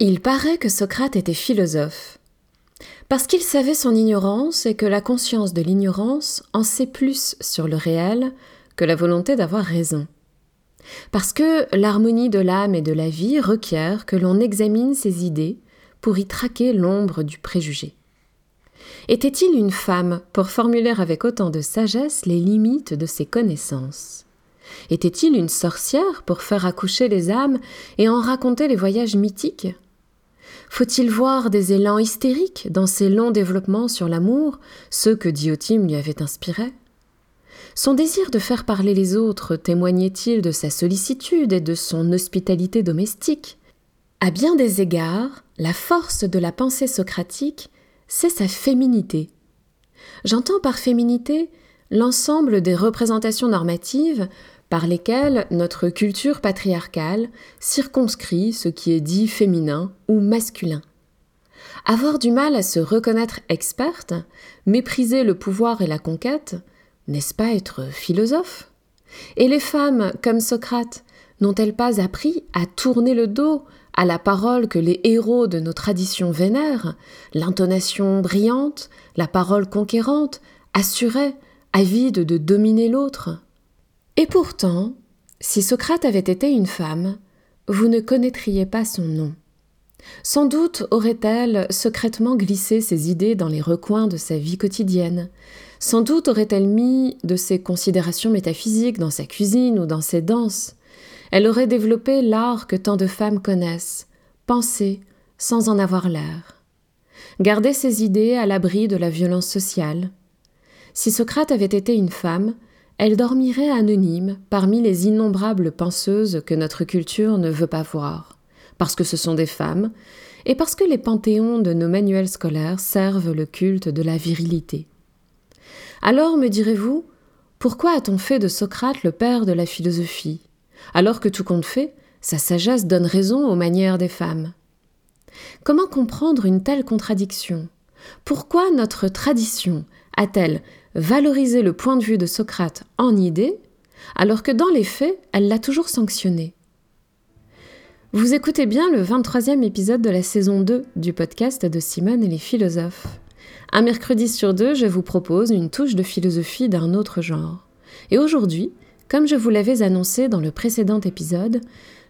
Il paraît que Socrate était philosophe, parce qu'il savait son ignorance et que la conscience de l'ignorance en sait plus sur le réel que la volonté d'avoir raison. Parce que l'harmonie de l'âme et de la vie requiert que l'on examine ses idées pour y traquer l'ombre du préjugé. Était-il une femme pour formuler avec autant de sagesse les limites de ses connaissances? Était-il une sorcière pour faire accoucher les âmes et en raconter les voyages mythiques? Faut-il voir des élans hystériques dans ses longs développements sur l'amour, ceux que Diotime lui avait inspirés? Son désir de faire parler les autres témoignait-il de sa sollicitude et de son hospitalité domestique? À bien des égards, la force de la pensée socratique, c'est sa féminité. J'entends par féminité l'ensemble des représentations normatives par lesquelles notre culture patriarcale circonscrit ce qui est dit féminin ou masculin. Avoir du mal à se reconnaître experte, mépriser le pouvoir et la conquête, n'est-ce pas être philosophe? Et les femmes, comme Socrate, n'ont-elles pas appris à tourner le dos à la parole que les héros de nos traditions vénèrent, l'intonation brillante, la parole conquérante, assurée, avide de dominer l'autre? Et pourtant, si Socrate avait été une femme, vous ne connaîtriez pas son nom. Sans doute aurait-elle secrètement glissé ses idées dans les recoins de sa vie quotidienne. Sans doute aurait-elle mis de ses considérations métaphysiques dans sa cuisine ou dans ses danses. Elle aurait développé l'art que tant de femmes connaissent, penser sans en avoir l'air. Garder ses idées à l'abri de la violence sociale. Si Socrate avait été une femme, elle dormirait anonyme parmi les innombrables penseuses que notre culture ne veut pas voir, parce que ce sont des femmes, et parce que les panthéons de nos manuels scolaires servent le culte de la virilité. Alors, me direz-vous, pourquoi a-t-on fait de Socrate le père de la philosophie, alors que tout compte fait, sa sagesse donne raison aux manières des femmes. Comment comprendre une telle contradiction? Pourquoi notre tradition a-t-elle valorisé le point de vue de Socrate en idée, alors que dans les faits, elle l'a toujours sanctionné. Vous écoutez bien le 23e épisode de la saison 2 du podcast de Simone et les philosophes. Un mercredi sur deux, je vous propose une touche de philosophie d'un autre genre. Et aujourd'hui, comme je vous l'avais annoncé dans le précédent épisode,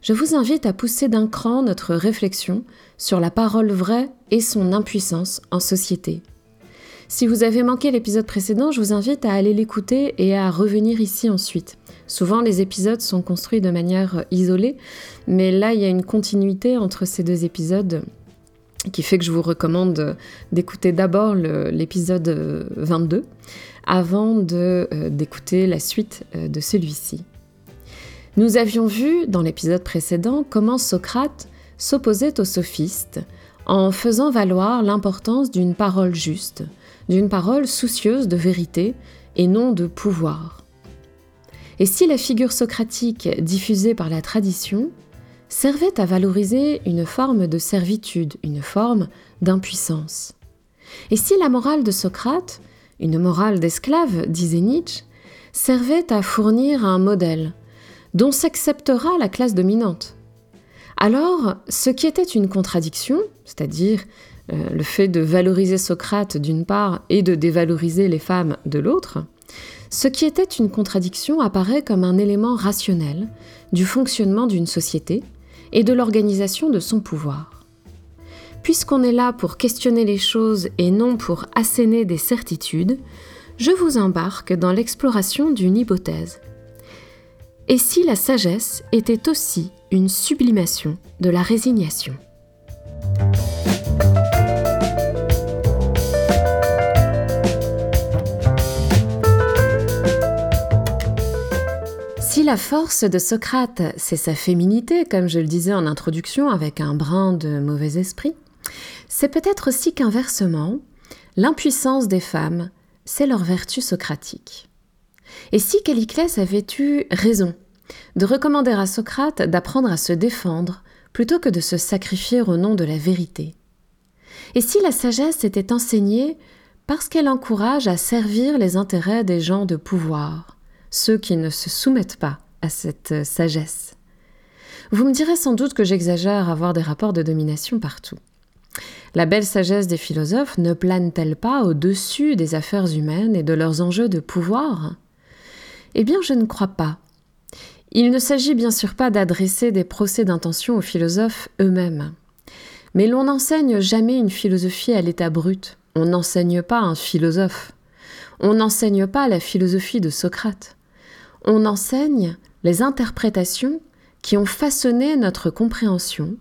je vous invite à pousser d'un cran notre réflexion sur la parole vraie et son impuissance en société. Si vous avez manqué l'épisode précédent, je vous invite à aller l'écouter et à revenir ici ensuite. Souvent, les épisodes sont construits de manière isolée, mais là, il y a une continuité entre ces deux épisodes qui fait que je vous recommande d'écouter d'abord l'épisode 22 avant euh, d'écouter la suite euh, de celui-ci. Nous avions vu dans l'épisode précédent comment Socrate s'opposait aux sophistes en faisant valoir l'importance d'une parole juste, d'une parole soucieuse de vérité et non de pouvoir. Et si la figure socratique diffusée par la tradition servait à valoriser une forme de servitude, une forme d'impuissance? Et si la morale de Socrate, une morale d'esclave, disait Nietzsche, servait à fournir un modèle dont s'acceptera la classe dominante? Alors, ce qui était une contradiction, c'est-à-dire le fait de valoriser Socrate d'une part et de dévaloriser les femmes de l'autre, ce qui était une contradiction apparaît comme un élément rationnel du fonctionnement d'une société et de l'organisation de son pouvoir. Puisqu'on est là pour questionner les choses et non pour asséner des certitudes, je vous embarque dans l'exploration d'une hypothèse. Et si la sagesse était aussi une sublimation de la résignation? La force de Socrate, c'est sa féminité, comme je le disais en introduction, avec un brin de mauvais esprit, c'est peut-être aussi qu'inversement, l'impuissance des femmes, c'est leur vertu socratique. Et si Caliclès avait eu raison de recommander à Socrate d'apprendre à se défendre plutôt que de se sacrifier au nom de la vérité? Et si la sagesse était enseignée parce qu'elle encourage à servir les intérêts des gens de pouvoir? Ceux qui ne se soumettent pas à cette sagesse. Vous me direz sans doute que j'exagère à avoir des rapports de domination partout. La belle sagesse des philosophes ne plane-t-elle pas au-dessus des affaires humaines et de leurs enjeux de pouvoir? Eh bien, je ne crois pas. Il ne s'agit bien sûr pas d'adresser des procès d'intention aux philosophes eux-mêmes. Mais l'on n'enseigne jamais une philosophie à l'état brut. On n'enseigne pas un philosophe. On n'enseigne pas la philosophie de Socrate. On enseigne les interprétations qui ont façonné notre compréhension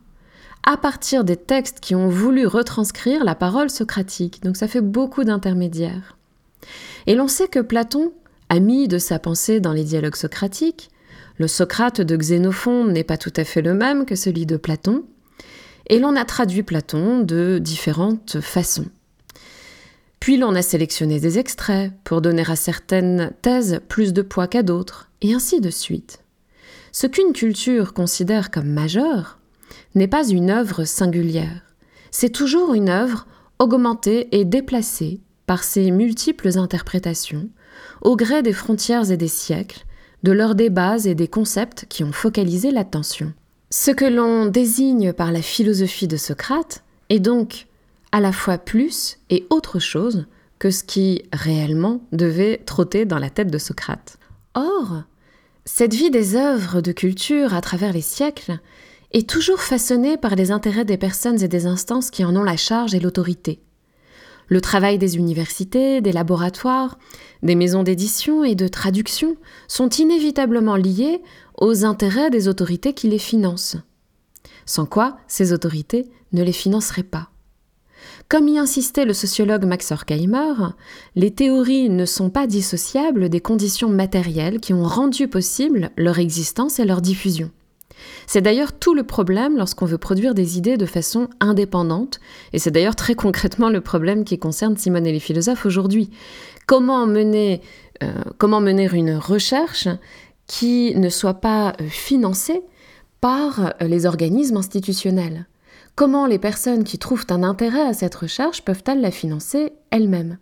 à partir des textes qui ont voulu retranscrire la parole socratique. Donc ça fait beaucoup d'intermédiaires. Et l'on sait que Platon a mis de sa pensée dans les dialogues socratiques. Le Socrate de Xénophon n'est pas tout à fait le même que celui de Platon. Et l'on a traduit Platon de différentes façons. Puis l'on a sélectionné des extraits pour donner à certaines thèses plus de poids qu'à d'autres, et ainsi de suite. Ce qu'une culture considère comme majeure n'est pas une œuvre singulière, c'est toujours une œuvre augmentée et déplacée par ses multiples interprétations, au gré des frontières et des siècles, de leurs débats et des concepts qui ont focalisé l'attention. Ce que l'on désigne par la philosophie de Socrate est donc à la fois plus et autre chose que ce qui réellement devait trotter dans la tête de Socrate. Or, cette vie des œuvres de culture à travers les siècles est toujours façonnée par les intérêts des personnes et des instances qui en ont la charge et l'autorité. Le travail des universités, des laboratoires, des maisons d'édition et de traduction sont inévitablement liés aux intérêts des autorités qui les financent. Sans quoi, ces autorités ne les financeraient pas. Comme y insistait le sociologue Max Horkheimer, les théories ne sont pas dissociables des conditions matérielles qui ont rendu possible leur existence et leur diffusion. C'est d'ailleurs tout le problème lorsqu'on veut produire des idées de façon indépendante, et c'est d'ailleurs très concrètement le problème qui concerne Simone et les philosophes aujourd'hui. Comment mener, euh, comment mener une recherche qui ne soit pas euh, financée par euh, les organismes institutionnels? Comment les personnes qui trouvent un intérêt à cette recherche peuvent-elles la financer elles-mêmes?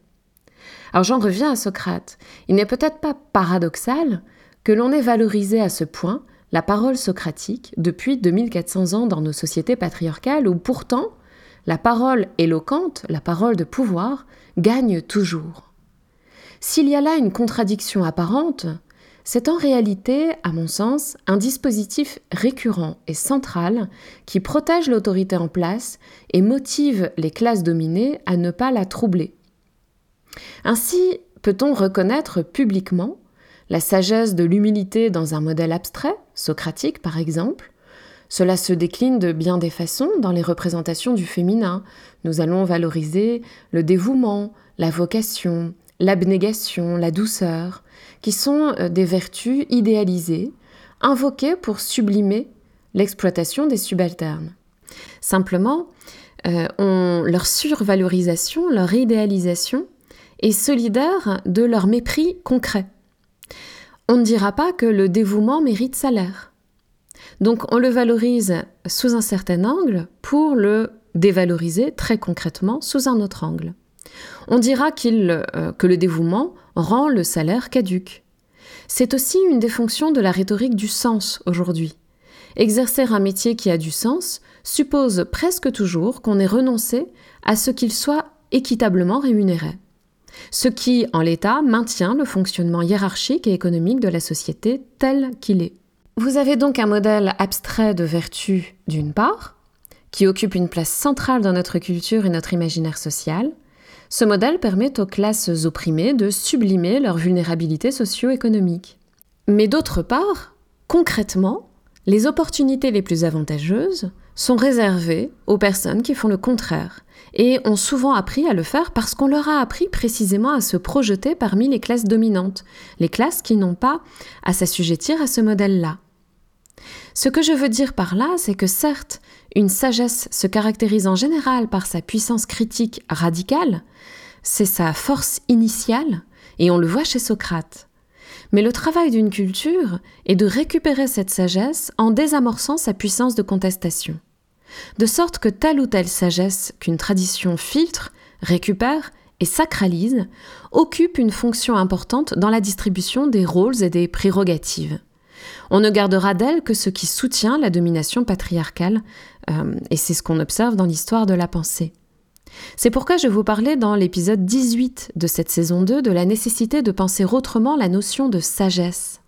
Alors j'en reviens à Socrate. Il n'est peut-être pas paradoxal que l'on ait valorisé à ce point la parole socratique depuis 2400 ans dans nos sociétés patriarcales où pourtant la parole éloquente, la parole de pouvoir, gagne toujours. S'il y a là une contradiction apparente, c'est en réalité, à mon sens, un dispositif récurrent et central qui protège l'autorité en place et motive les classes dominées à ne pas la troubler. Ainsi, peut-on reconnaître publiquement la sagesse de l'humilité dans un modèle abstrait, socratique par exemple? Cela se décline de bien des façons dans les représentations du féminin. Nous allons valoriser le dévouement, la vocation, l'abnégation, la douceur, qui sont euh, des vertus idéalisées, invoquées pour sublimer l'exploitation des subalternes. Simplement, euh, leur survalorisation, leur idéalisation est solidaire de leur mépris concret. On ne dira pas que le dévouement mérite salaire. Donc on le valorise sous un certain angle pour le dévaloriser très concrètement sous un autre angle. On dira euh, que le dévouement rend le salaire caduque. C'est aussi une des fonctions de la rhétorique du sens aujourd'hui. Exercer un métier qui a du sens suppose presque toujours qu'on ait renoncé à ce qu'il soit équitablement rémunéré. Ce qui, en l'état, maintient le fonctionnement hiérarchique et économique de la société tel qu'il est. Vous avez donc un modèle abstrait de vertu d'une part, qui occupe une place centrale dans notre culture et notre imaginaire social, ce modèle permet aux classes opprimées de sublimer leur vulnérabilité socio-économique. Mais d'autre part, concrètement, les opportunités les plus avantageuses sont réservées aux personnes qui font le contraire et ont souvent appris à le faire parce qu'on leur a appris précisément à se projeter parmi les classes dominantes, les classes qui n'ont pas à s'assujettir à ce modèle-là. Ce que je veux dire par là, c'est que certes, une sagesse se caractérise en général par sa puissance critique radicale, c'est sa force initiale, et on le voit chez Socrate. Mais le travail d'une culture est de récupérer cette sagesse en désamorçant sa puissance de contestation. De sorte que telle ou telle sagesse qu'une tradition filtre, récupère et sacralise occupe une fonction importante dans la distribution des rôles et des prérogatives. On ne gardera d'elle que ce qui soutient la domination patriarcale, euh, et c'est ce qu'on observe dans l'histoire de la pensée. C'est pourquoi je vous parlais dans l'épisode 18 de cette saison 2 de la nécessité de penser autrement la notion de sagesse.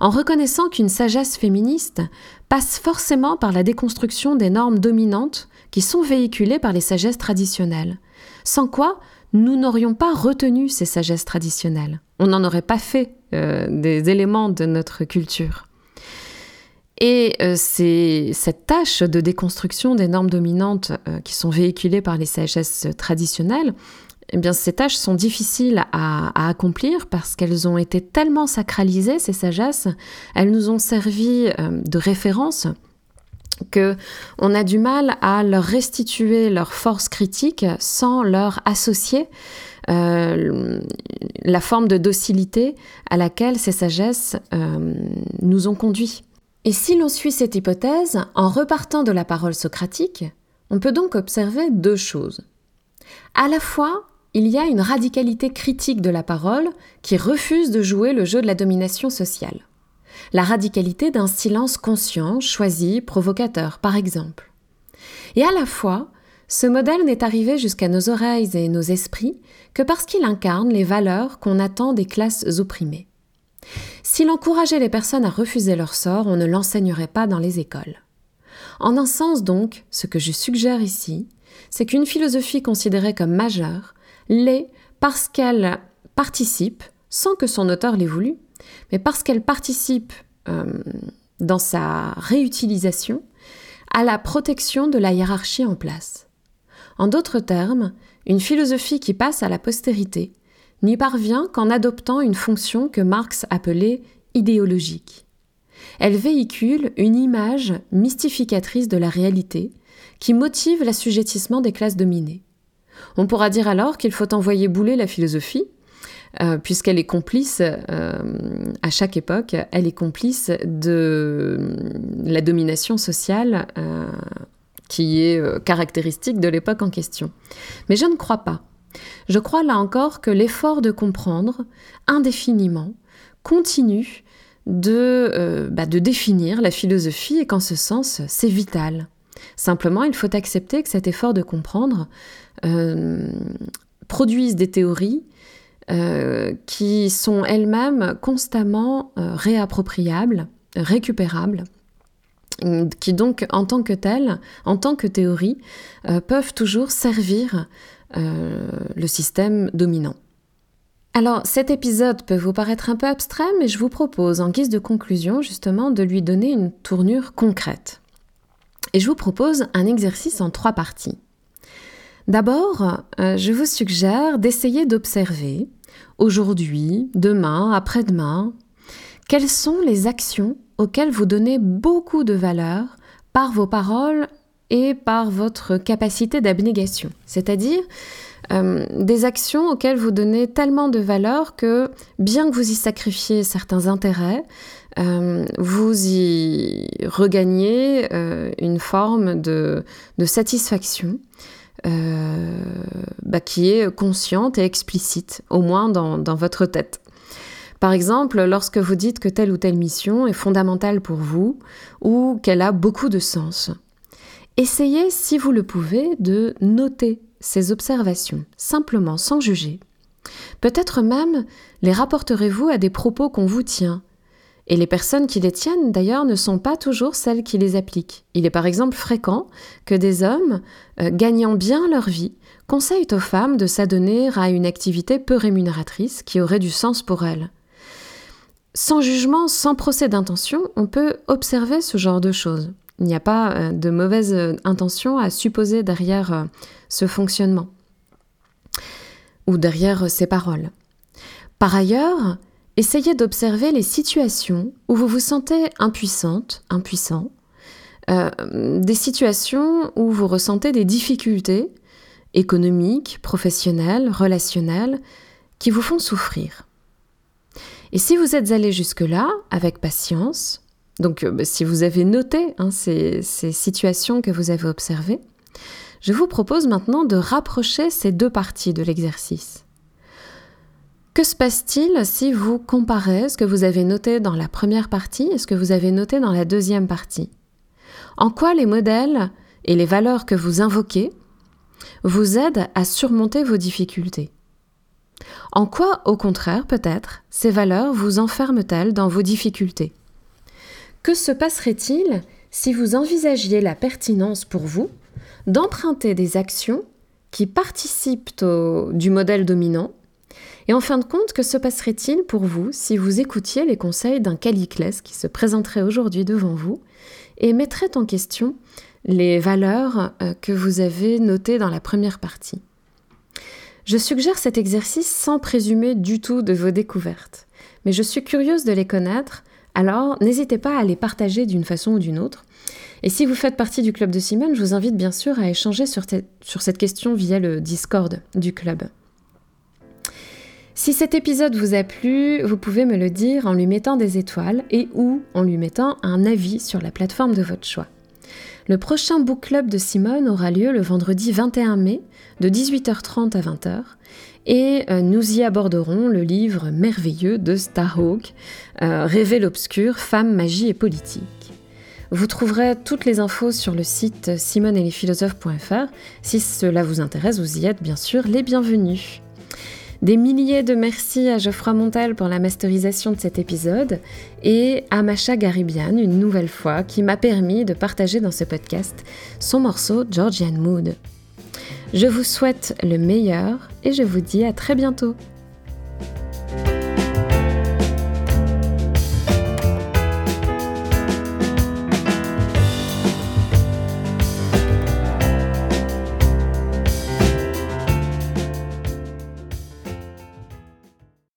En reconnaissant qu'une sagesse féministe passe forcément par la déconstruction des normes dominantes qui sont véhiculées par les sagesses traditionnelles, sans quoi nous n'aurions pas retenu ces sagesses traditionnelles. On n'en aurait pas fait euh, des éléments de notre culture. Et euh, c'est cette tâche de déconstruction des normes dominantes euh, qui sont véhiculées par les sagesses traditionnelles, eh bien, ces tâches sont difficiles à, accomplir parce qu'elles ont été tellement sacralisées, ces sagesses, elles nous ont servi de référence que on a du mal à leur restituer leur force critique sans leur associer euh, la forme de docilité à laquelle ces sagesses euh, nous ont conduits. Et si l'on suit cette hypothèse, en repartant de la parole socratique, on peut donc observer deux choses. À la fois, il y a une radicalité critique de la parole qui refuse de jouer le jeu de la domination sociale. La radicalité d'un silence conscient, choisi, provocateur, par exemple. Et à la fois, ce modèle n'est arrivé jusqu'à nos oreilles et nos esprits que parce qu'il incarne les valeurs qu'on attend des classes opprimées. S'il encourageait les personnes à refuser leur sort, on ne l'enseignerait pas dans les écoles. En un sens donc, ce que je suggère ici, c'est qu'une philosophie considérée comme majeure l'est parce qu'elle participe, sans que son auteur l'ait voulu, mais parce qu'elle participe euh, dans sa réutilisation à la protection de la hiérarchie en place. En d'autres termes, une philosophie qui passe à la postérité n'y parvient qu'en adoptant une fonction que Marx appelait idéologique. Elle véhicule une image mystificatrice de la réalité qui motive l'assujettissement des classes dominées. On pourra dire alors qu'il faut envoyer bouler la philosophie, euh, puisqu'elle est complice, euh, à chaque époque, elle est complice de la domination sociale euh, qui est caractéristique de l'époque en question. Mais je ne crois pas. Je crois là encore que l'effort de comprendre indéfiniment continue de, bah, de définir la philosophie et qu'en ce sens, c'est vital. Simplement, il faut accepter que cet effort de comprendre produise des théories qui sont elles-mêmes constamment réappropriables, récupérables, qui donc, en tant que telles, en tant que théorie, euh, peuvent toujours servir euh, le système dominant. Alors cet épisode peut vous paraître un peu abstrait, mais je vous propose en guise de conclusion justement de lui donner une tournure concrète. Et je vous propose un exercice en trois parties. D'abord, euh, je vous suggère d'essayer d'observer aujourd'hui, demain, après-demain, quelles sont les actions auxquelles vous donnez beaucoup de valeur par vos paroles et par votre capacité d'abnégation? C'est-à-dire euh, des actions auxquelles vous donnez tellement de valeur que bien que vous y sacrifiez certains intérêts, euh, vous y regagnez euh, une forme de, satisfaction bah, qui est consciente et explicite, au moins dans votre tête. Par exemple, lorsque vous dites que telle ou telle mission est fondamentale pour vous ou qu'elle a beaucoup de sens. Essayez, si vous le pouvez, de noter ces observations, simplement sans juger. Peut-être même les rapporterez-vous à des propos qu'on vous tient. Et les personnes qui les tiennent, d'ailleurs, ne sont pas toujours celles qui les appliquent. Il est par exemple fréquent que des hommes, euh, gagnant bien leur vie, conseillent aux femmes de s'adonner à une activité peu rémunératrice qui aurait du sens pour elles. Sans jugement, sans procès d'intention, on peut observer ce genre de choses. Il n'y a pas euh, de mauvaise euh, intention à supposer derrière ce fonctionnement ou derrière ces paroles. Par ailleurs, essayez d'observer les situations où vous vous sentez impuissante, impuissant, des situations où vous ressentez des difficultés économiques, professionnelles, relationnelles, qui vous font souffrir. Et si vous êtes allé jusque-là, avec patience, donc euh, si vous avez noté hein, ces situations que vous avez observées, je vous propose maintenant de rapprocher ces deux parties de l'exercice. Que se passe-t-il si vous comparez ce que vous avez noté dans la première partie et ce que vous avez noté dans la deuxième partie? En quoi les modèles et les valeurs que vous invoquez vous aident à surmonter vos difficultés? En quoi, au contraire, peut-être, ces valeurs vous enferment-elles dans vos difficultés? Que se passerait-il si vous envisagiez la pertinence pour vous d'emprunter des actions qui participent du modèle dominant et en fin de compte, que se passerait-il pour vous si vous écoutiez les conseils d'un Caliclès qui se présenterait aujourd'hui devant vous et mettrait en question les valeurs euh, que vous avez notées dans la première partie? Je suggère cet exercice sans présumer du tout de vos découvertes, mais je suis curieuse de les connaître, alors n'hésitez pas à les partager d'une façon ou d'une autre. Et si vous faites partie du club de Simone, je vous invite bien sûr à échanger sur, sur cette question via le Discord du club. Si cet épisode vous a plu, vous pouvez me le dire en lui mettant des étoiles et ou en lui mettant un avis sur la plateforme de votre choix. Le prochain book club de Simone aura lieu le vendredi 21 mai de 18h30 à 20h et euh, nous y aborderons le livre merveilleux de Starhawk, euh, Rêver l'obscur, magie et politique. Vous trouverez toutes les infos sur le site simoneetlesphilosophes.fr. Si cela vous intéresse, vous y êtes bien sûr les bienvenus. Des milliers de merci à Geoffroy Montel pour la masterisation de cet épisode et à Macha Garibian une nouvelle fois qui m'a permis de partager dans ce podcast son morceau Georgian Mood. Je vous souhaite le meilleur et je vous dis à très bientôt.